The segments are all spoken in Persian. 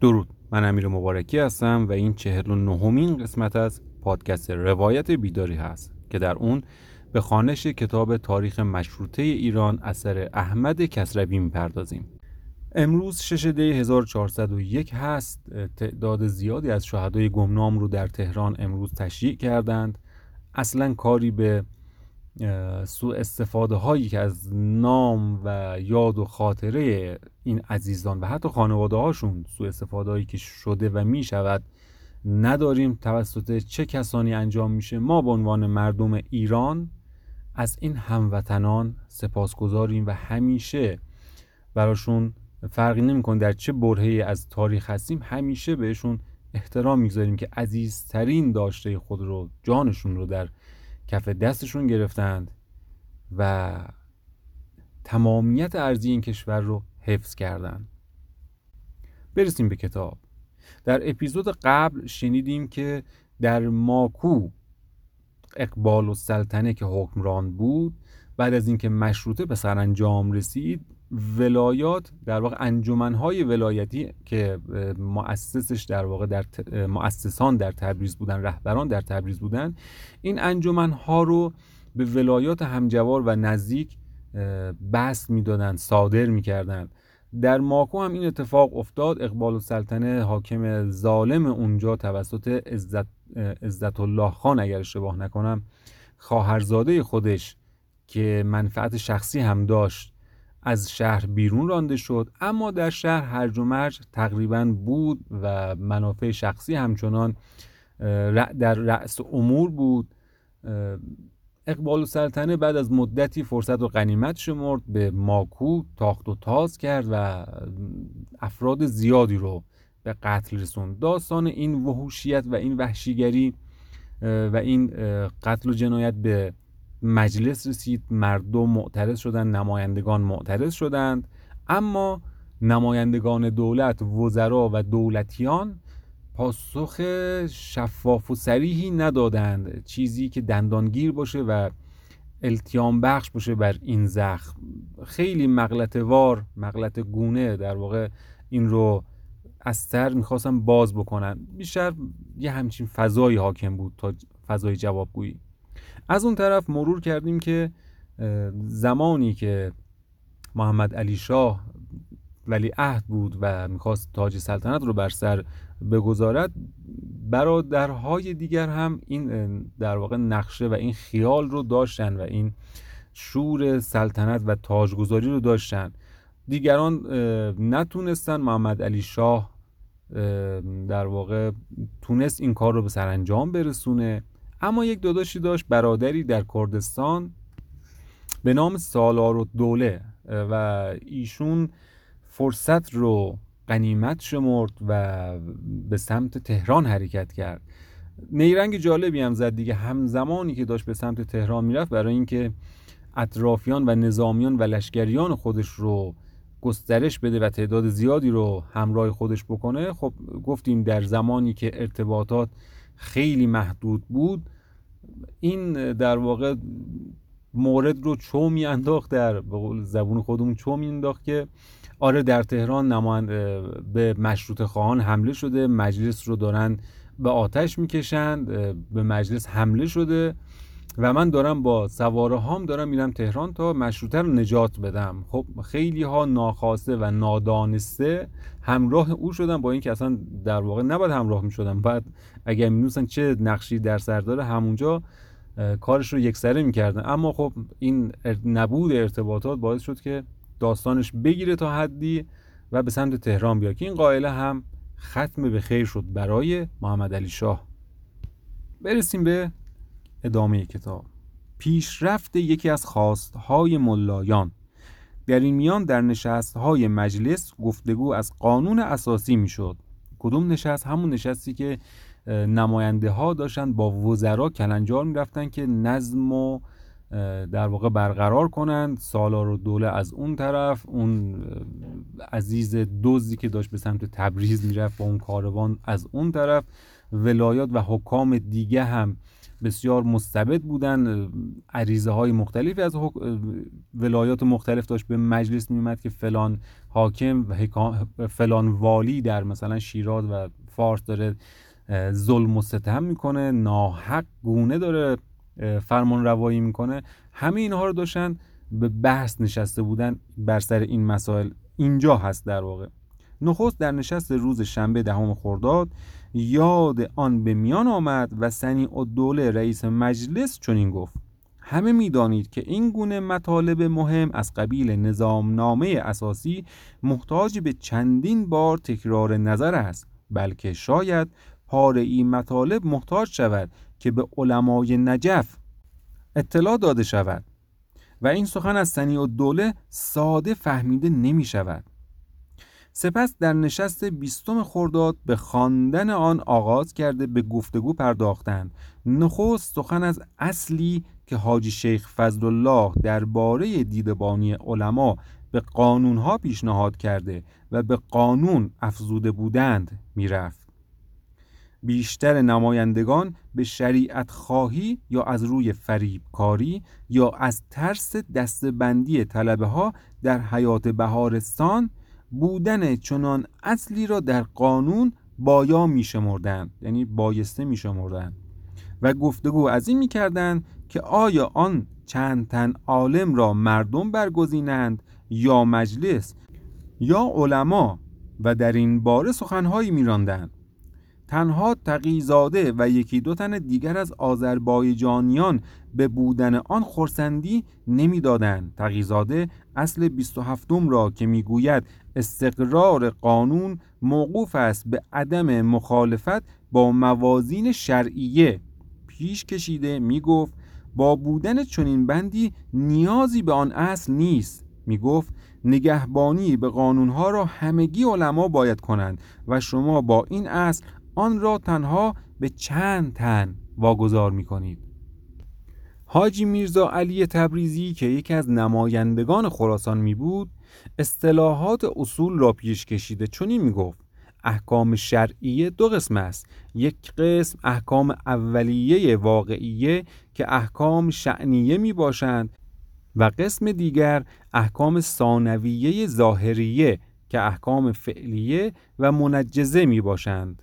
درود. من امیر مبارکی هستم و این چهل و نهمین قسمت از پادکست روایت بیداری هست که در اون به خانش کتاب تاریخ مشروطه ایران اثر احمد کسروی می‌پردازیم. امروز 6 دی 1401 هست. تعداد زیادی از شهدای گمنام رو در تهران امروز تشییع کردند. اصلا کاری به سوء استفاده هایی که از نام و یاد و خاطره این عزیزان و حتی خانواده هاشون سوء استفاده هایی که شده و می شود نداریم. توسط چه کسانی انجام میشه؟ ما به عنوان مردم ایران از این هموطنان سپاسگزاریم و همیشه براشون فرقی نمی‌کنه در چه برهه از تاریخ هستیم. همیشه بهشون احترام می‌گذاریم که عزیزترین داشته خود رو جانشون رو در کف دستشون گرفتند و تمامیت ارزی این کشور رو حفظ کردند. برسیم به کتاب. در اپیزود قبل شنیدیم که در ماکو اقبال و سلطنه که حکمران بود بعد از اینکه مشروطه به سرانجام رسید ولایات در واقع انجمنهای ولایتی که مؤسسش در واقع در مؤسسان در تبریز بودن رهبران در تبریز بودن این انجمنها رو به ولایات همجوار و نزدیک بست می‌دادند صادر می‌کردند در ماکو هم این اتفاق افتاد. اقبال السلطنه حاکم ظالم اونجا توسط عزت, عزت الله خان اگر اشتباه نکنم خواهرزاده خودش که منفعت شخصی هم داشت. از شهر بیرون رانده شد اما در شهر هرج و مرج تقریبا بود و منافع شخصی همچنان در رأس امور بود. اقبال سلطنه بعد از مدتی فرصت و غنیمت شمرد به ماکو تاخت و تاز کرد و افراد زیادی رو به قتل رسوند. داستان این وحوشیت و این وحشیگری و این قتل و جنایت به مجلس رسید مردم معترض شدند نمایندگان معترض شدند. اما نمایندگان دولت وزرا و دولتیان پاسخ شفاف و سریحی ندادند. چیزی که دندانگیر باشه و التیام بخش باشه بر این زخم. خیلی مغلط وار مغلط گونه در واقع این رو از سر می‌خواستم باز بکنن. بیشتر یه همچین فضایی حاکم بود تا فضای جوابگویی. از اون طرف مرور کردیم که زمانی که محمد علی شاه ولی عهد بود و می‌خواست تاج سلطنت رو بر سر بگذارد برادرهای دیگر هم این در واقع نقشه و این خیال رو داشتن و این شور سلطنت و تاجگذاری رو داشتن. دیگران نتونستن محمد علی شاه در واقع تونست این کار رو به سرانجام برسونه. اما یک داداشی داشت برادری در کردستان به نام سالار و دوله و ایشون فرصت رو قنیمت شمرد و به سمت تهران حرکت کرد. نیرنگ جالبی هم زد دیگه همزمانی که داشت به سمت تهران می‌رفت برای اینکه اطرافیان و نظامیان و لشکریان خودش رو گسترش بده و تعداد زیادی رو همراه خودش بکنه. خب گفتیم در زمانی که ارتباطات خیلی محدود بود. این در واقع مورد رو چو انداخت در به قول زبون خودمون چو انداخت که آره در تهران نمایند به مشروط خواهان حمله شده مجلس رو دارن به آتش می‌کشند به مجلس حمله شده. و من دارم با سواره هام دارم میرم تهران تا مشروطه رو نجات بدم. خب خیلی ها ناخواسته و نادانسته همراه او شدن با اینکه اصلا در واقع نباید همراه می‌شدن. بعد اگر می‌دونستن چه نقشی در سر داره همونجا کارش رو یکسره می‌کردن. اما خب این نبود ارتباطات باعث شد که داستانش بگیره تا حدی و به سمت تهران بیا که این قائله هم ختم به خیر شد برای محمد علی شاه. برسیم به ادامه کتاب. پیشرفت یکی از خواستهای ملایان. در این میان در نشستهای مجلس گفتگو از قانون اساسی می‌شد. کدوم نشست؟ همون نشستی که نماینده ها داشتن با وزرا کلنجار می‌رفتن که نظم و در واقع برقرار کنند. سالار و دوله از اون طرف اون عزیز دوزی که داشت به سمت تبریز می‌رفت با اون کاروان از اون طرف. ولایات و حکام دیگه هم بسیار مستبد بودن عریضه های مختلفی از ولایات مختلف داشت. به مجلس میومد که فلان حاکم و فلان والی در مثلا شیراز و فارس داره ظلم و ستم می‌کنه ناحق گونه داره فرمان روایی می‌کنه. همه اینها رو داشتن به بحث نشسته بودن بر سر این مسائل. اینجا هست در واقع. نخست در نشست روز شنبه دهم خرداد یاد آن به میان آمد و سنی دوله رئیس مجلس چنین گفت. همه می‌دانید که این گونه مطالب مهم از قبیل نظامنامه اساسی محتاج به چندین بار تکرار نظر است بلکه شاید پاره این مطالب محتاج شود که به علمای نجف اطلاع داده شود و این سخن از سنی و دوله ساده فهمیده نمی شود سپس در نشست بیستم خرداد به خواندن آن آغاز کرده به گفتگو پرداختند. نخست سخن از اصلی که حاجی شیخ فضل الله درباره دیدبانی علما به قانونها پیشنهاد کرده و به قانون افزوده بودند می‌رفت. بیشتر نمایندگان به شریعت خواهی یا از روی فریب کاری یا از ترس دستبندی طلبه ها در حیات بهارستان بودن چنان اصلی را در قانون بایا می شمردن. یعنی بایسته می شمردن. و گفتگو از این می کردن که آیا آن چند تن عالم را مردم برگزینند یا مجلس یا علما و در این باره سخنهایی می راندند. تنها تقیزاده و یکی دو تن دیگر از آذربایجانیان به بودن آن خورسندی نمی‌دادند تقیزاده اصل 27 را که می‌گوید استقرار قانون موقوف است به عدم مخالفت با موازین شرعیه. پیش کشیده می‌گفت با بودن چنین بندی نیازی به آن اصل نیست. می‌گفت نگهبانی به قانونها را همگی علما باید کنند و شما با این اصل آن را تنها به چند تن واگذار می کنید حاجی میرزا علی تبریزی که یکی از نمایندگان خراسان می بود اصطلاحات اصول را پیش کشیده چنین می گفت احکام شرعیه دو قسم است. یک قسم احکام اولیه واقعیه که احکام شعنیه می باشند و قسم دیگر احکام ثانویه ظاهریه که احکام فعلیه و منجزه می باشند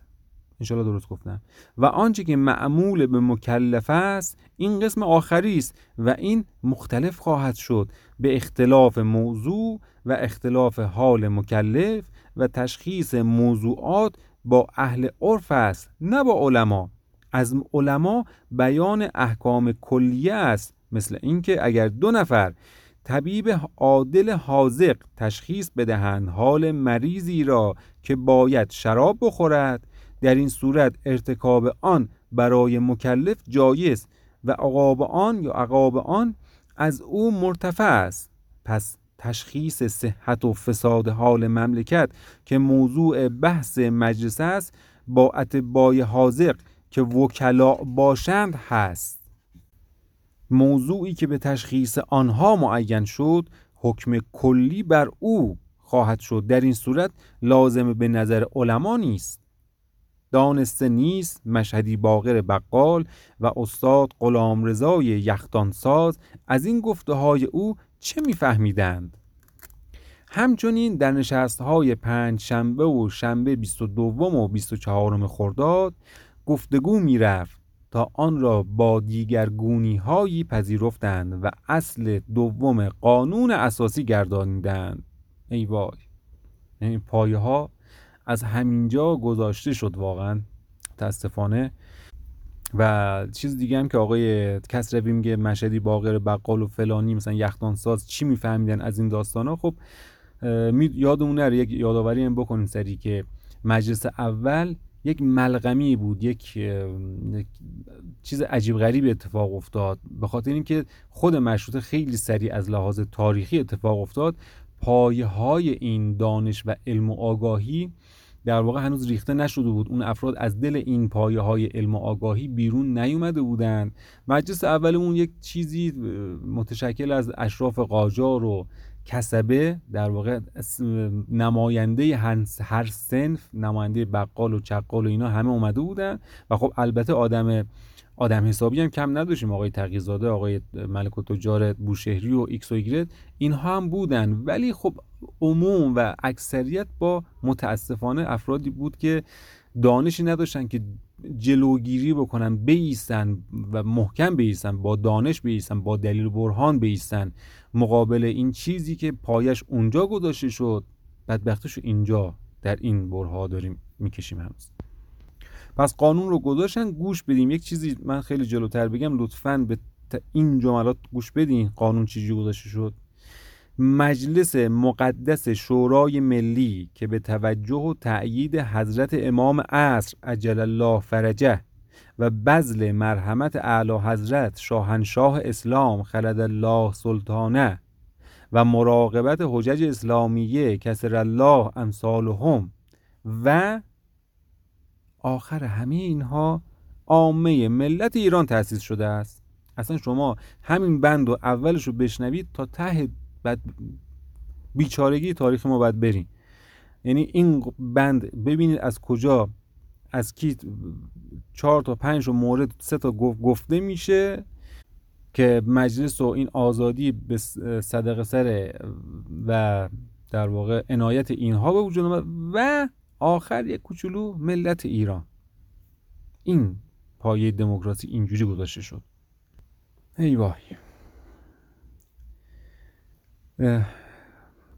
انشالله درست گفتم. و آنچه که معمول به مکلف است این قسم آخری است و این مختلف خواهد شد به اختلاف موضوع و اختلاف حال مکلف و تشخیص موضوعات با اهل عرف است نه با علما. از علما بیان احکام کلیه است مثل اینکه اگر دو نفر طبیب عادل حاضق تشخیص بدهند حال مریضی را که باید شراب بخورد در این صورت ارتکاب آن برای مکلف جایز و عقاب آن یا عقاب آن از او مرتفع است. پس تشخیص صحت و فساد حال مملکت که موضوع بحث مجلس است با اتبای حاضق که وکلا باشند هست. موضوعی که به تشخیص آنها معین شد حکم کلی بر او خواهد شد. در این صورت لازم به نظر علما نیست. دانسته نیست مشهدی باقر بقال و استاد غلام رضای یختانساز از این گفته های او چه میفهمیدند؟ همچنین در نشست های پنج شنبه و شنبه 22 و 24 خرداد گفتگو می‌رفت تا آن را با دیگر گونی هایی پذیرفتند و اصل دوم قانون اساسی گردانیدند. ای وای! یعنی پایه ها از همینجا گذاشته شد واقعا متاسفانه. و چیز دیگه هم که آقای کسروی میگه مشهدی باقر بقال و فلانی مثلا یختان ساز چی میفهمیدن از این داستان ها خب یادمون نره یک یادآوری هم بکنیم سری که مجلس اول یک ملغمی بود یک, چیز عجیب غریب اتفاق افتاد. به خاطر اینکه خود مشروطه خیلی سریع از لحاظ تاریخی اتفاق افتاد پایه های این دانش و علم و آگاهی در واقع هنوز ریخته نشده بود. اون افراد از دل این پایه های علم و آگاهی بیرون نیومده بودند. مجلس اولمون یک چیزی متشکل از اشراف قاجار و کسبه در واقع نماینده هر صنف نماینده بقال و چقال و اینا همه اومده بودن و خب البته آدم آدم حسابی هم کم نداشتیم. آقای تقی‌زاده آقای ملک‌التجار بوشهری و ایکس و ایگرگ اینها هم بودن. ولی خب عموم و اکثریت با متاسفانه افرادی بود که دانشی نداشتن که جلوگیری بکنن بیستن و محکم بیستن با دانش بیستن با دلیل برهان بیستن. مقابل این چیزی که پایش اونجا گذاشته شد بدبختش اینجا در این برها داریم می‌کشیم هنوز. پس قانون رو گذاشتن گوش بدیم. یک چیزی من خیلی جلوتر بگم لطفا به این جملات گوش بدین قانون چیزی گذاشته شد. مجلس مقدس شورای ملی که به توجه و تأیید حضرت امام عصر عجل الله فرجه و بذل مرحمت اعلی حضرت شاهنشاه اسلام خلد الله سلطانه و مراقبت حجج اسلامیه کسر الله امثالهم و آخر همه اینها عامه ملت ایران تأسیس شده است. اصلا شما همین بند و اولش رو بشنوید تا ته بعد بیچارگی تاریخ ما باید بریم. یعنی این بند ببینید از کجا از کی چهار تا پنج مورد سه تا گفته میشه که مجلس و این آزادی به صدق سر و در واقع عنایت اینها به وجود و آخر یک کوچولو ملت ایران. این پایه دموکراسی اینجوری گذاشته شد. ای وای.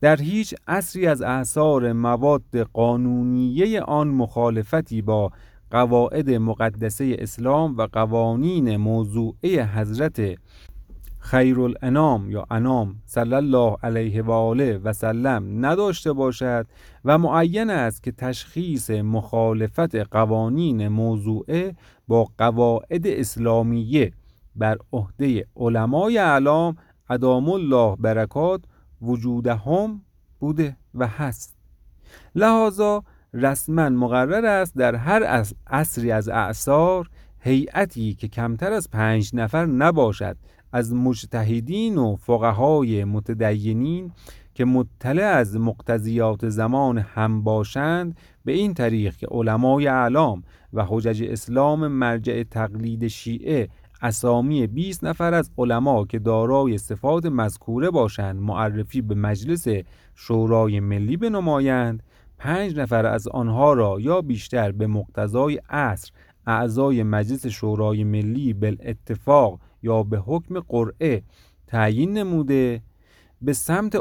در هیچ اصری از اعثار مواد قانونیه آن مخالفتی با قواعد مقدسه اسلام و قوانین موضوعه حضرت خیر الانام یا انام صلی الله علیه و آله و سلم نداشته باشد و معین است که تشخیص مخالفت قوانین موضوعه با قواعد اسلامیه بر عهده علمای اعلام ادام الله برکات وجودهم بوده و هست. لحاظا رسما مقرر است در هر عصری از اعثار هیئتی که کمتر از پنج نفر نباشد از مجتهدین و فقهای متدینین که مطلع از مقتضیات زمان هم باشند به این طریق که علمای اعلام و حجج اسلام مرجع تقلید شیعه اسامی 20 نفر از علما که دارای صفات مذکوره باشند معرفی به مجلس شورای ملی بنمایند پنج نفر از آنها را یا بیشتر به مقتضای عصر اعضای مجلس شورای ملی اتفاق یا به حکم قرعه تعیین نموده به سمت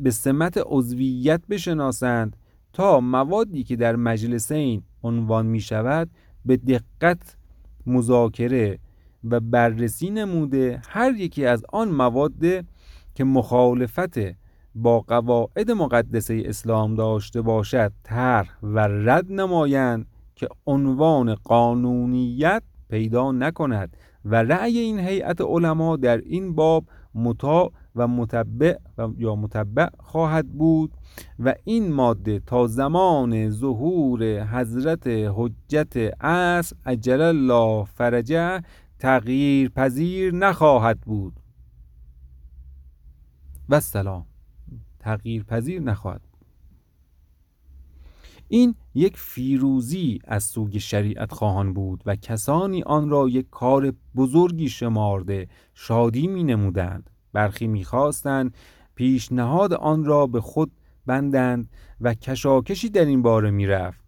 به سمت عضویت بشناسند تا موادی که در مجلسین عنوان می شود به دقت مذاکره و بررسی نموده هر یکی از آن مواد که مخالفت با قواعد مقدسه اسلام داشته باشد طرح و رد نمایند که عنوان قانونیت پیدا نکند. و رأی این هیئت علما در این باب مطاع و متبع و یا متبع خواهد بود و این ماده تا زمان ظهور حضرت حجت اصل عجل الله فرجه تغییر پذیر نخواهد بود. و سلام. تغییر پذیر نخواهد این یک فیروزی از سوی شریعت خواهان بود و کسانی آن را یک کار بزرگی شمارده شادی می نمودند برخی می‌خواستند پیشنهاد آن را به خود بندند و کشاکشی در این باره می‌رفت.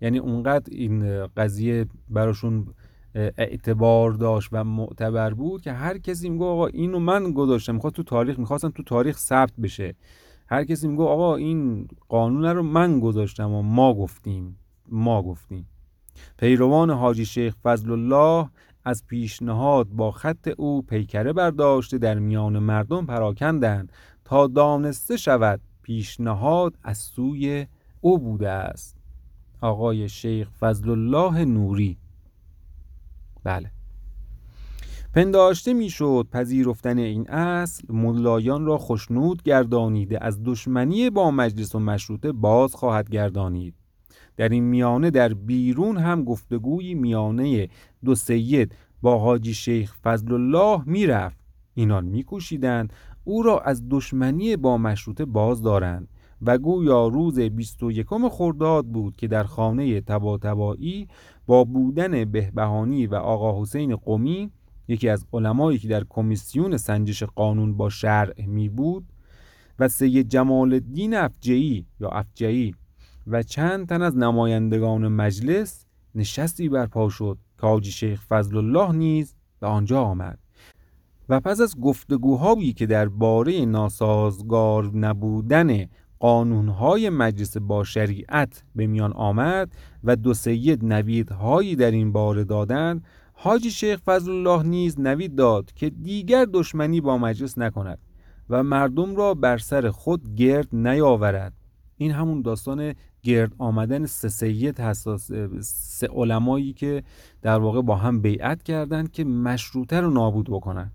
یعنی اونقدر این قضیه براشون اعتبار داشت و معتبر بود که هر کسی میگه آقا اینو من گذاشتم می‌خواد تو تاریخ می‌خواستن تو تاریخ ثبت بشه. هر کسی میگه آقا این قانون رو من گذاشتم و ما گفتیم ما گفتیم. پیروان حاجی شیخ فضل الله از پیشنهاد با خط او پیکره برداشته در میان مردم پراکندند. تا دانسته شود پیشنهاد از سوی او بوده است. آقای شیخ فضل الله نوری. بله. پنداشته می‌شد پذیرفتن این اصل ملایان را خشنود گردانیده از دشمنی با مجلس و مشروطه باز خواهد گردانید. در این میانه در بیرون هم گفتگوی میانه دو سید با حاجی شیخ فضل الله می‌رفت. اینان میکوشیدند او را از دشمنی با مشروطه باز دارند و گویا روز 21 خرداد بود که در خانه تباتبایی با بودن بهبهانی و آقا حسین قمی یکی از علمایی که در کمیسیون سنجش قانون با شرع می بود و سید جمال الدین افجعی یا افجعی و چند تن از نمایندگان مجلس نشستی برپا شد که حاجی شیخ فضل الله نیز به آنجا آمد. و پس از گفتگوهایی که در باره ناسازگار نبودن قانونهای مجلس با شریعت به میان آمد و دو سید نویدهایی در این باره دادند حاجی شیخ فضل الله نیز نوید داد که دیگر دشمنی با مجلس نکند و مردم را بر سر خود گرد نیاورد. این همون داستان گرد آمدن سه سید حساس سه علمایی که در واقع با هم بیعت کردند که مشروطه رو نابود بکنند.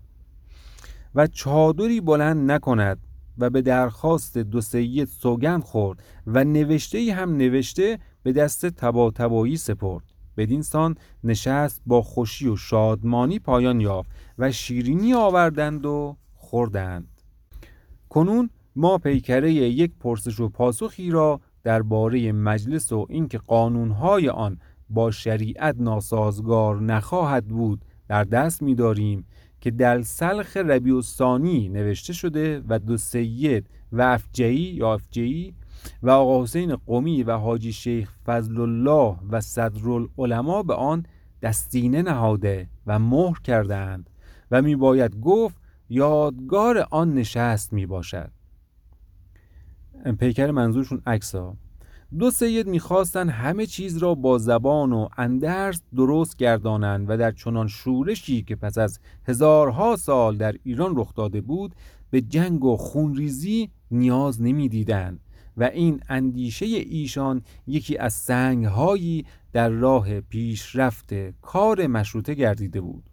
و چادری بلند نکند و به درخواست دو سید سوگند خورد و نوشته هم نوشته به دست تبا تبایی سپرد. بدین سان نشست با خوشی و شادمانی پایان یافت و شیرینی آوردند و خوردند. کنون ما پیکره یک پرسش و پاسخی را درباره مجلس و اینکه قانونهای آن با شریعت ناسازگار نخواهد بود در دست می‌داریم که در سلخ ربیع نوشته شده و دو سید و افجعی یا افجعی و آقا حسین قومی و حاجی شیخ فضل الله و صدرالعلماء به آن دستینه نهاده و مهر کردند و می باید گفت یادگار آن نشست می باشد پیکر منظورشون ها دو سید می‌خواستند همه چیز را با زبان و اندرس درست گردانند و در چنان شورشی که پس از هزارها سال در ایران رخ داده بود به جنگ و خونریزی نیاز نمی‌دیدند. و این اندیشه ایشان یکی از سنگهایی در راه پیشرفت کار مشروطه گردیده بود.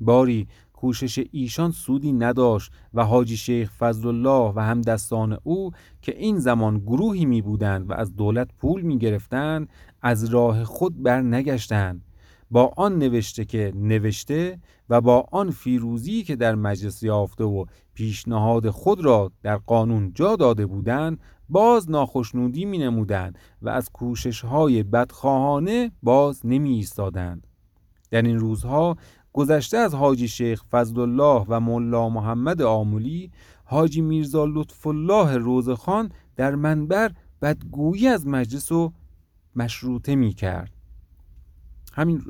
باری کوشش ایشان سودی نداشت و حاجی شیخ فضل الله و همدستان او که این زمان گروهی می بودند و از دولت پول می گرفتند از راه خود بر نگشتند با آن نوشته که نوشته و با آن فیروزی که در مجلس یافته و پیشنهاد خود را در قانون جا داده بودند باز ناخشنودی می نمودند و از کوشش های بدخواهانه باز نمی ایستادند. در این روزها گذشته از حاجی شیخ فضل الله و ملا محمد آمولی حاجی میرزا لطف الله روزخان در منبر بدگویی از مجلس و مشروطه می کرد همین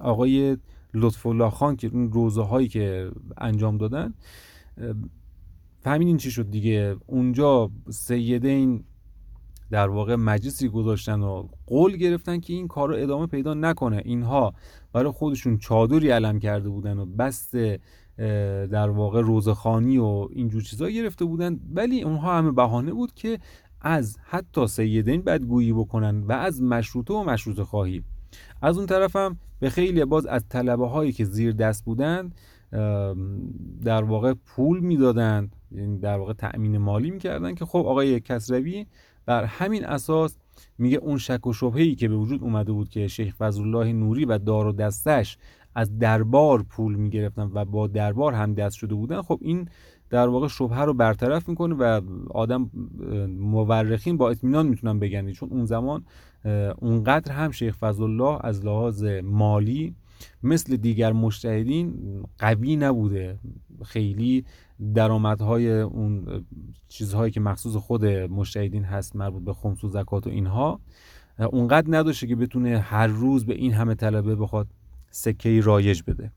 آقای لطف الله خان که اون روزه هایی که انجام دادن فهمیدین چی شد دیگه؟ اونجا سیدین در واقع مجلسی گذاشتن و قول گرفتن که این کار رو ادامه پیدا نکنه. اینها برای خودشون چادری علم کرده بودن و بست در واقع روزخانی و اینجور چیزا گرفته بودن. ولی اونها همه بهانه بود که از حتی سیدین بدگویی بکنن و از مشروطه و مشروطه خواهی از اون طرفم به خیلی باز از طلبه هایی که زیر دست بودند در واقع پول می‌دادند یعنی در واقع تأمین مالی می‌کردن که خب آقای کسروی بر همین اساس میگه اون شک و شبهه‌ای که به وجود اومده بود که شیخ فضل الله نوری و دار و دستش از دربار پول می‌گرفتن و با دربار هم دست شده بودن خب این در واقع شبهه رو برطرف می‌کنه و آدم مورخین با اطمینان می‌تونن بگن. چون اون زمان اونقدر هم شیخ فضل الله از لحاظ مالی مثل دیگر مشتهدین قوی نبوده. خیلی درآمدهای اون چیزهایی که مخصوص خود مشتهدین هست مربوط به خمس و زکات و اینها اونقدر نداشته که بتونه هر روز به این همه طلبه بخواد سکه رایج بده.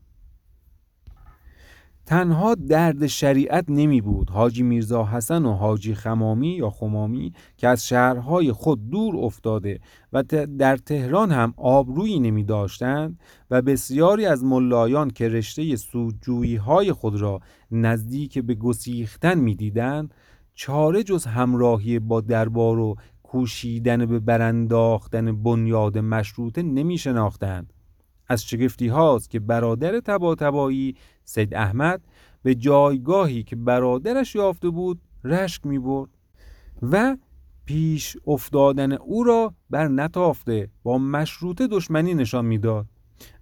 تنها درد شریعت نمی بود. حاجی میرزا حسن و حاجی خمامی یا خمامی که از شهرهای خود دور افتاده و در تهران هم آبرویی نمی داشتند و بسیاری از ملایان که رشته سودجویی های خود را نزدیک به گسیختن می دیدند چاره جز همراهی با دربار و کوشیدن به برانداختن بنیاد مشروطه نمی شناختند. از شگفتی هاست که برادر تبا تبایی سید احمد به جایگاهی که برادرش یافته بود رشک می برد و پیش افتادن او را بر نتافته با مشروط دشمنی نشان می‌داد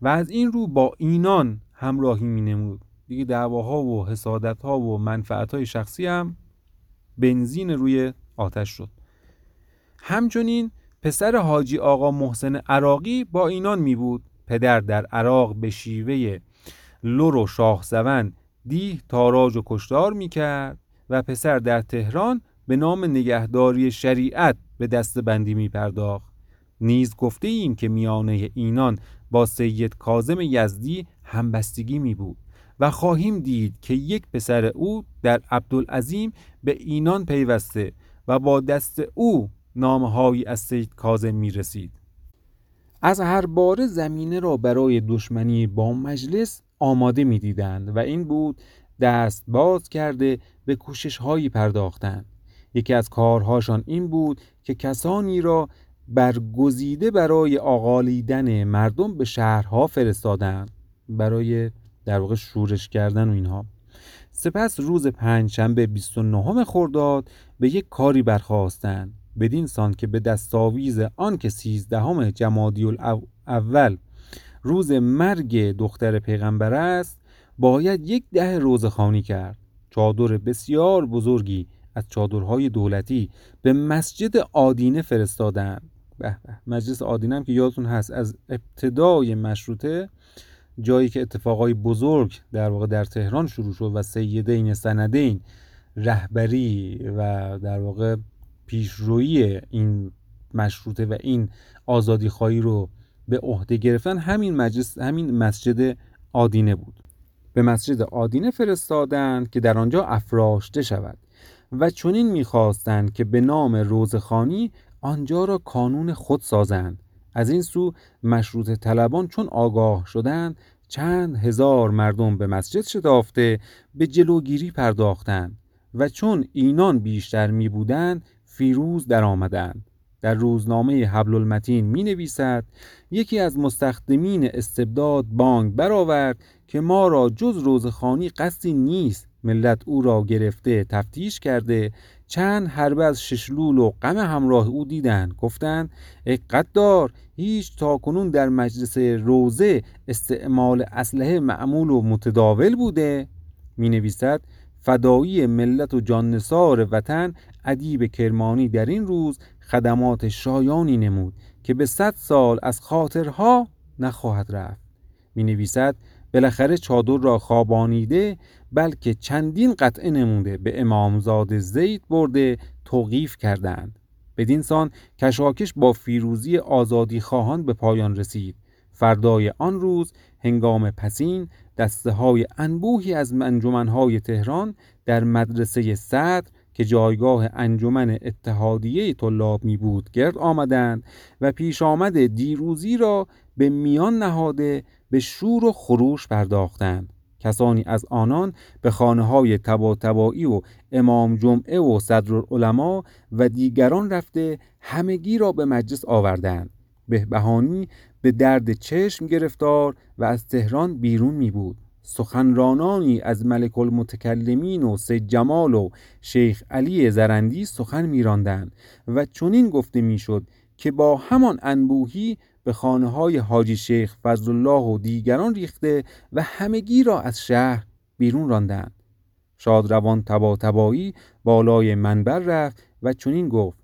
و از این رو با اینان همراهی می نمود دیگه دعواها و حسادتها و منفعتهای شخصی هم بنزین روی آتش شد. همچنین پسر حاجی آقا محسن عراقی با اینان می بود پدر در عراق به شیوه لور و شاه زون دیه تاراج و کشتار می کرد و پسر در تهران به نام نگهداری شریعت به دست بندی می پرداخت نیز گفته ایم که میانه اینان با سید کازم یزدی همبستگی می بود و خواهیم دید که یک پسر او در عبدالعظیم به اینان پیوسته و با دست او نامهایی از سید کازم می رسید. از هر بار زمینه را برای دشمنی با مجلس آماده می دیدند و این بود دست باز کرده به کوشش هایی پرداختند. یکی از کارهاشان این بود که کسانی را برگزیده برای آقالیدن مردم به شهرها فرستادند. برای در واقع شورش کردن و اینها. سپس روز پنجشنبه 29 خرداد به یک کاری برخواستند بدین سان که به دستاویز آن که سیزدهم جمادی اول روز مرگ دختر پیغمبر است باید یک ده روزخانی کرد. چادر بسیار بزرگی از چادرهای دولتی به مسجد آدینه فرستادند. به به مجلس آدینه هم که یادتون هست از ابتدای مشروطه جایی که اتفاقای بزرگ در واقع در تهران شروع شد و سیدین سندین رهبری و در واقع پیشرویی این مشروطه و این آزادی خواهی رو به عهده گرفتن همین مجلس همین مسجد آدینه بود. به مسجد آدینه فرستادند که در آنجا افراشته شود و چنین می‌خواستند که به نام روزخانی آنجا را کانون خود سازند. از این سو مشروط طلبان چون آگاه شدند چند هزار مردم به مسجد شتافته به جلوگیری پرداختند و چون اینان بیشتر می بودند فیروز در آمدند در روزنامه حبل المتین می نویسد یکی از مستخدمین استبداد بانک برآورد که ما را جز روزخانی قصدی نیست ملت او را گرفته تفتیش کرده. چند حربه از ششلول و غم همراه او دیدند گفتند ای قدار هیچ تاکنون در مجلس روزه استعمال اسلحه معمول و متداول بوده. می نویسد فدایی ملت و جانسار وطن ادیب کرمانی در این روز خدمات شایانی نمود که به صد سال از خاطرها نخواهد رفت. می نویسد بالاخره چادر را خوابانیده بلکه چندین قطعه نموده به امامزاد زید برده توقیف کردند. بدین سان کشاکش با فیروزی آزادی خواهان به پایان رسید. فردای آن روز هنگام پسین دسته های انبوهی از های تهران در مدرسه صدر که جایگاه انجمن اتحادیه طلاب می بود گرد آمدند و پیش آمد دیروزی را به میان نهاده به شور و خروش پرداختند. کسانی از آنان به خانه های تبا تبایی و امام جمعه و صدر العلماء و دیگران رفته همگی را به مجلس آوردند. بهبهانی به درد چشم گرفتار و از تهران بیرون می بود. سخنرانانی از ملک المتکلمین و سید جمال و شیخ علی زرندی سخن میراندند و چنین گفته می‌شد که با همان انبوهی به خانه های حاجی شیخ فضل الله و دیگران ریخته و همگی را از شهر بیرون راندند شادروان تبا تبایی بالای منبر رفت و چنین گفت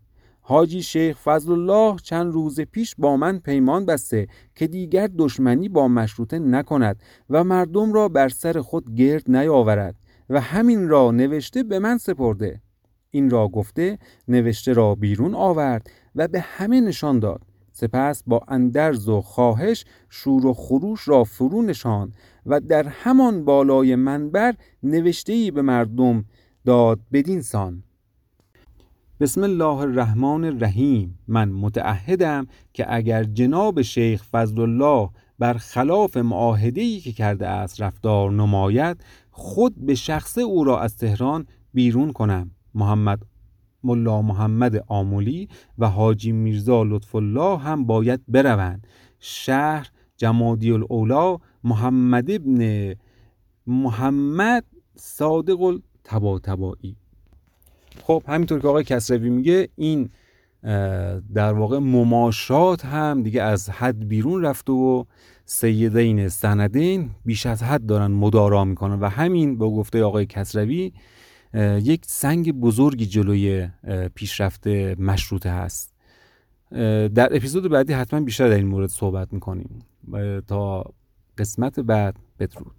حاجی شیخ فضل الله چند روز پیش با من پیمان بسته که دیگر دشمنی با مشروطه نکند و مردم را بر سر خود گرد نیاورد و همین را نوشته به من سپرده. این را گفته نوشته را بیرون آورد و به همه نشان داد. سپس با اندرز و خواهش شور و خروش را فرو نشان و در همان بالای منبر نوشته به مردم داد بدین سان. بسم الله الرحمن الرحیم. من متعهدم که اگر جناب شیخ فضل الله بر خلاف معاهده که کرده است رفتار نماید خود به شخص او را از تهران بیرون کنم. محمد ملا محمد آمولی و حاجی میرزا لطف الله هم باید بروند. شهر جمادی الاولا محمد ابن محمد صادق التباتبایی خب همینطور که آقای کسروی میگه این در واقع مماشات هم دیگه از حد بیرون رفته و سیدین سندین بیش از حد دارن مدارا می‌کنن و همین با گفته آقای کسروی یک سنگ بزرگی جلوی پیشرفت مشروطه هست. در اپیزود بعدی حتما بیشتر در این مورد صحبت می‌کنیم. تا قسمت بعد بدرود.